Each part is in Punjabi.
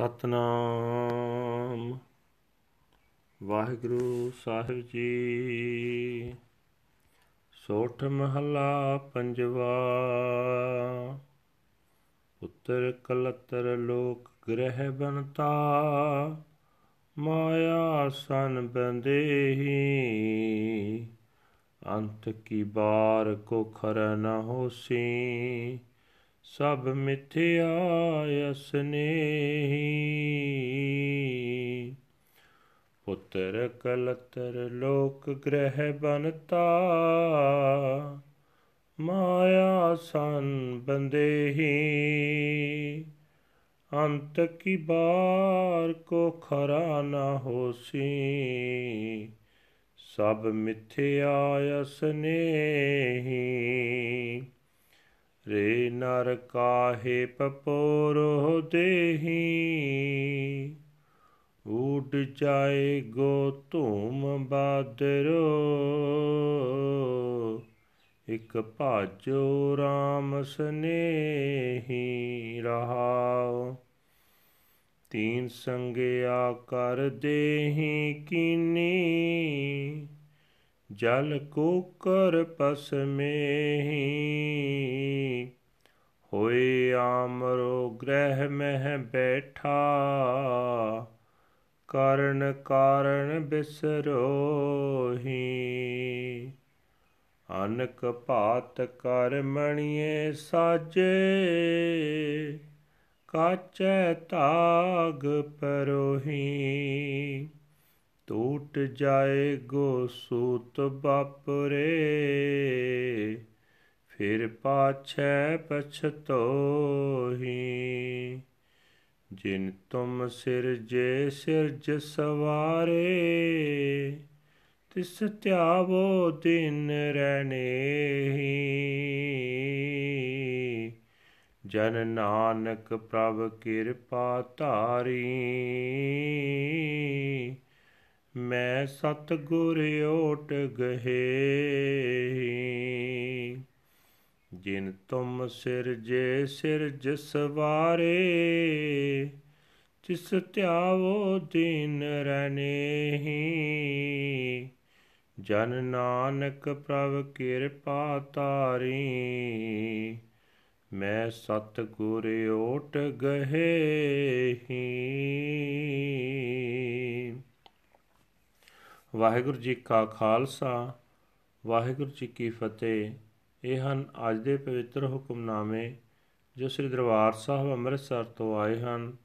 ਸਤਨਾਮ। ਵਾਹਿਗੁਰੂ ਸਾਹਿਬ ਜੀ, ਸੋਠ ਮਹਲਾ ਪੰਜਵਾ। ਉੱਤਰ ਕਲਤਰ ਲੋਕ ਗ੍ਰਹਿ ਬਨਤਾ ਮਾਇਆ ਸਨ ਬੰਦੇਹੀ। ਅੰਤ ਕੀ ਬਾਰ ਕੋ ਖਰ ਨ ਹੋਸੀ ਸਭ ਮਿਥਿਆ ਅਸਨੇਹੀ ਪੁੱਤਰ ਕਲਤਰ ਲੋਕ ਗ੍ਰਹਿ ਬਨਤਾ ਮਾਇਆ ਸੰ ਬੰਦੇਹੀ। ਅੰਤ ਕੀ ਬਾਰ ਕੋ ਖਰਾ ਨਾ ਹੋਸੀ, ਸਭ ਮਿਥਿਆ ਅਸਨੇਹੀ ਰੇ ਨਰ ਕਾਹੇ ਪਪੋਰੋ ਦੇਹੀ ਉਡ ਜਾਏ ਗੋ ਧੂਮ ਬਾਦਰੋ। ਇਕ ਭਾਜੋ RAM ਸਨੇਹੀ ਰਹਾਉ। ਤੀਨ ਸੰਗਿਆ ਕਰ ਦੇਹੀ ਕੀਨੀ। ਜਲ ਕੋਕਰ ਪਸਮੇਹੀ ਹੋਏ ਆਮਰੋ ਗ੍ਰਹਿ ਮਹਿ ਬੈਠਾ, ਕਰਨ ਕਾਰਨ ਬਿਸਰੋਹੀ। ਅਨਕ ਭਾਤ ਕਰ ਮਣੀਏ ਸਾਜੇ, ਕਾਚੈ ਤਾਗ ਪਰੋਹੀ। ਟੂਟ ਜਾਏ ਗੋ ਸੂਤ ਬਾਪਰੇ ਫਿਰ ਪਾਛੈ ਪਛਤੋਹੀ। ਜਿਨ ਤੁਮ ਸਿਰਜੇ, ਸਿਰਜ ਸਵਾਰੇ, ਤਿਸ ਧਿਆਵੋ ਦਿਨ ਰਹਿਣੇਹੀ ਜਨ ਨਾਨਕ ਪ੍ਰਭ ਕਿਰਪਾ ਧਾਰੀ। ਮੈਂ ਸਤ ਗੁਰ ਓਟ ਗਹੇ ਜਿਨ ਤੁਮ ਸਿਰਜੇ ਸਿਰਜ ਸਵਾਰੇ ਤਿਸ ਧਿਆਵੋ ਦਿਨ ਰਣੇਹੀ ਜਨ ਨਾਨਕ ਪ੍ਰਭ ਕਿਰਪਾ ਤਾਰੀ ਮੈਂ ਸਤ ਗੁਰ ਓਟ ਗਹੇ ਹੀ ਵਾਹਿਗੁਰੂ ਜੀ ਕਾ ਖਾਲਸਾ, ਵਾਹਿਗੁਰੂ ਜੀ ਕੀ ਫਤਿਹ। ਇਹ ਹਨ ਅੱਜ ਦੇ ਪਵਿੱਤਰ ਹੁਕਮਨਾਮੇ, ਜੋ ਸ੍ਰੀ ਦਰਬਾਰ ਸਾਹਿਬ ਅੰਮ੍ਰਿਤਸਰ ਤੋਂ ਆਏ ਹਨ।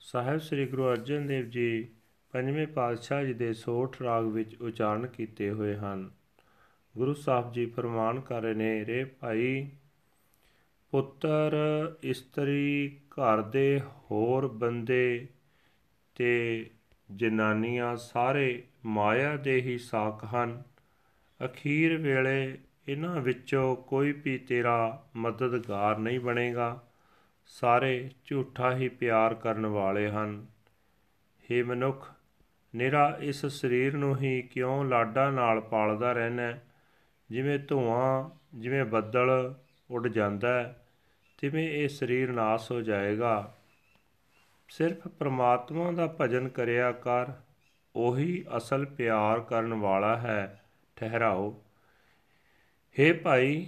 ਸਾਹਿਬ ਸ੍ਰੀ ਗੁਰੂ ਅਰਜਨ ਦੇਵ ਜੀ ਪੰਜਵੇਂ ਪਾਤਸ਼ਾਹ ਜੀ ਦੇ ਸੋਠ ਰਾਗ ਵਿੱਚ ਉਚਾਰਨ ਕੀਤੇ ਹੋਏ ਹਨ। ਗੁਰੂ ਸਾਹਿਬ ਜੀ ਫਰਮਾਨ ਕਰ ਰਹੇ ਨੇ, ਰੇ ਭਾਈ, ਪੁੱਤਰ ਇਸਤਰੀ ਘਰ ਦੇ ਹੋਰ ਬੰਦੇ ਤੇ ਜਨਾਨੀਆਂ ਸਾਰੇ ਮਾਇਆ ਦੇ ਹੀ ਸਾਖ ਹਨ। ਅਖੀਰ ਵੇਲੇ ਇਹਨਾਂ ਵਿੱਚੋਂ ਕੋਈ ਵੀ ਤੇਰਾ ਮਦਦਗਾਰ ਨਹੀਂ ਬਣੇਗਾ। ਸਾਰੇ ਝੂਠਾ ਹੀ ਪਿਆਰ ਕਰਨ ਵਾਲੇ ਹਨ। हे ਮਨੁੱਖ, ਨਿਰਾ ਇਸ ਸਰੀਰ ਨੂੰ ਹੀ ਕਿਉਂ ਲਾਡਾ ਨਾਲ ਪਾਲਦਾ ਰਹਿਣਾ ਜਿਵੇਂ ਧੂਆਂ, ਜਿਵੇਂ ਬੱਦਲ ਉੱਡ ਜਾਂਦਾ ਤਿਵੇਂ ਇਹ ਸਰੀਰ ਨਾਸ ਹੋ ਜਾਏਗਾ। ਸਿਰਫ ਪ੍ਰਮਾਤਮਾ ਦਾ ਭਜਨ ਕਰਿਆ ਕਰ, ਉਹੀ ਅਸਲ ਪਿਆਰ ਕਰਨ ਵਾਲਾ ਹੈ। ਠਹਿਰਾਓ। हे ਭਾਈ,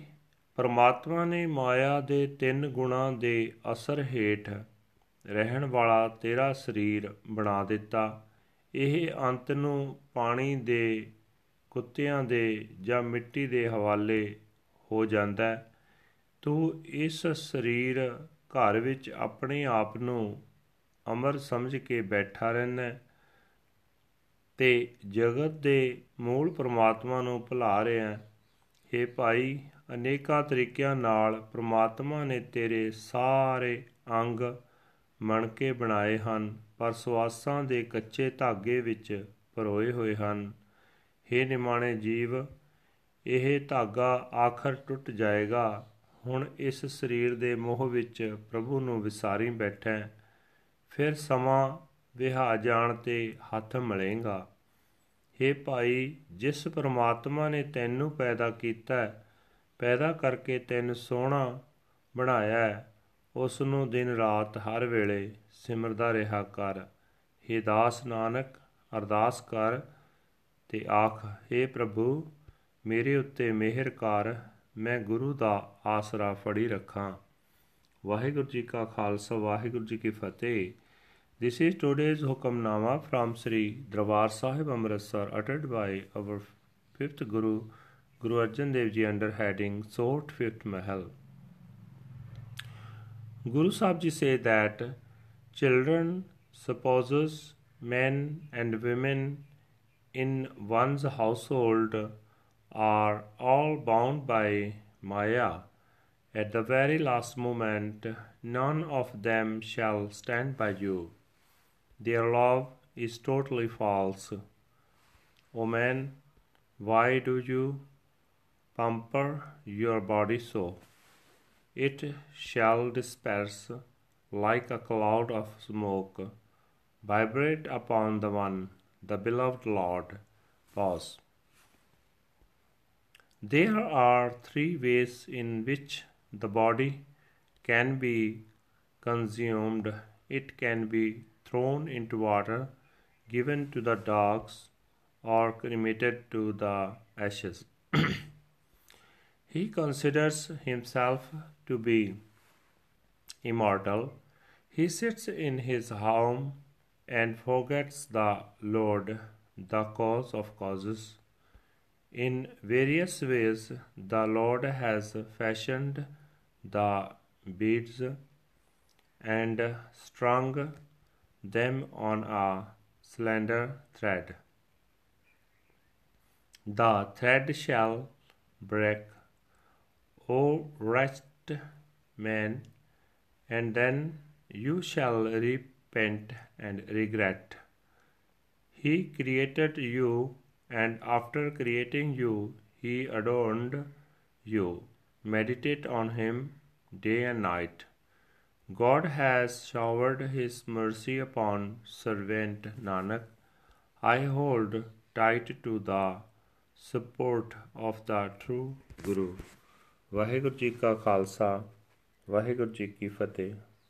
ਪਰਮਾਤਮਾ ਨੇ ਮਾਇਆ ਦੇ ਤਿੰਨ ਗੁਣਾ ਦੇ ਅਸਰ ਹੇਠ ਰਹਿਣ ਵਾਲਾ ਤੇਰਾ ਸਰੀਰ ਬਣਾ ਦਿੱਤਾ। ਇਹ ਅੰਤ ਨੂੰ ਪਾਣੀ ਦੇ ਕੁੱਤਿਆਂ ਦੇ ਜਾਂ ਮਿੱਟੀ ਦੇ ਹਵਾਲੇ ਹੋ ਜਾਂਦਾ ਤੂੰ ਇਸ ਸਰੀਰ ਘਰ ਵਿੱਚ ਆਪਣੇ ਆਪ ਨੂੰ ਅਮਰ ਸਮਝ ਕੇ ਬੈਠਾ ਰਹਿਣਾ ਤੇ ਜਗਤ ਦੇ ਮੂਲ ਪਰਮਾਤਮਾ ਨੂੰ ਭੁਲਾ ਰਿਹਾ ਹੈ। ਭਾਈ, ਅਨੇਕਾਂ ਤਰੀਕਿਆਂ ਨਾਲ ਪ੍ਰਮਾਤਮਾ ਨੇ ਤੇਰੇ ਸਾਰੇ ਅੰਗ ਮਣਕੇ ਬਣਾਏ ਹਨ, ਪਰ ਸਵਾਸਾਂ ਦੇ ਕੱਚੇ ਧਾਗੇ ਵਿੱਚ ਪਰੋਏ ਹੋਏ ਹਨ। हे ਨਿਮਾਣੇ ਜੀਵ, ਇਹ ਧਾਗਾ ਆਖਰ ਟੁੱਟ ਜਾਏਗਾ। ਹੁਣ ਇਸ ਸਰੀਰ ਦੇ ਮੋਹ ਵਿੱਚ ਪ੍ਰਭੂ ਨੂੰ ਵਿਸਾਰੀ ਬੈਠਾ, ਫਿਰ ਸਮਾਂ ਵਿਹਾ ਜਾਣ ਤੇ ਹੱਥ ਮਲੇਗਾ। हे ਭਾਈ ਜਿਸ ਪ੍ਰਮਾਤਮਾ ਨੇ ਤੈਨੂੰ ਪੈਦਾ ਕੀਤਾ ਪੈਦਾ ਕਰਕੇ ਤੈਨੂੰ ਸੋਹਣਾ ਬਣਾਇਆ ਉਸ ਨੂੰ ਦਿਨ ਰਾਤ ਹਰ ਵੇਲੇ ਸਿਮਰਦਾ ਰਿਹਾ ਕਰ हे ਦਾਸ ਨਾਨਕ ਅਰਦਾਸ ਕਰ ਤੇ ਆਖ हे ਪ੍ਰਭੂ ਮੇਰੇ ਉੱਤੇ ਮਿਹਰ ਕਰ ਮੈਂ ਗੁਰੂ ਦਾ ਆਸਰਾ ਫੜੀ ਰੱਖਾਂ ਵਾਹਿਗੁਰੂ ਜੀ ਕਾ ਖਾਲਸਾ ਵਾਹਿਗੁਰੂ ਜੀ ਕੀ ਫਤਿਹ This is today's Hukamnama from Sri Darbar Sahib Amritsar uttered by our fifth Guru, Guru Arjan Dev Ji under heading Sort Fifth Mahal. Guru Sahib Ji say that children, spouses, men and women in one's household are all bound by Maya. At the very last moment, none of them shall stand by you. Their love is totally false. O man, why do you pamper your body so? It shall disperse like a cloud of smoke, vibrate upon the one, the beloved Lord. Pause. There are three ways in which the body can be consumed. It can be thrown into water, given to the dogs, or cremated to the ashes. he considers himself to be immortal. He sits in his home and forgets the Lord, the cause of causes. In various ways, the Lord has fashioned the beads and strung them on a slender thread. The thread shall break, O wretched man, and then you shall repent and regret. He created you, and after creating you, he adorned you. Meditate on him day and night. God has showered his mercy upon servant Nanak. I hold tight to the support of the true Guru. Waheguru ji ਕਾ ਖਾਲਸਾ ਵਾਹਿਗੁਰੂ ਜੀ ਕੀ ਫਤਿਹ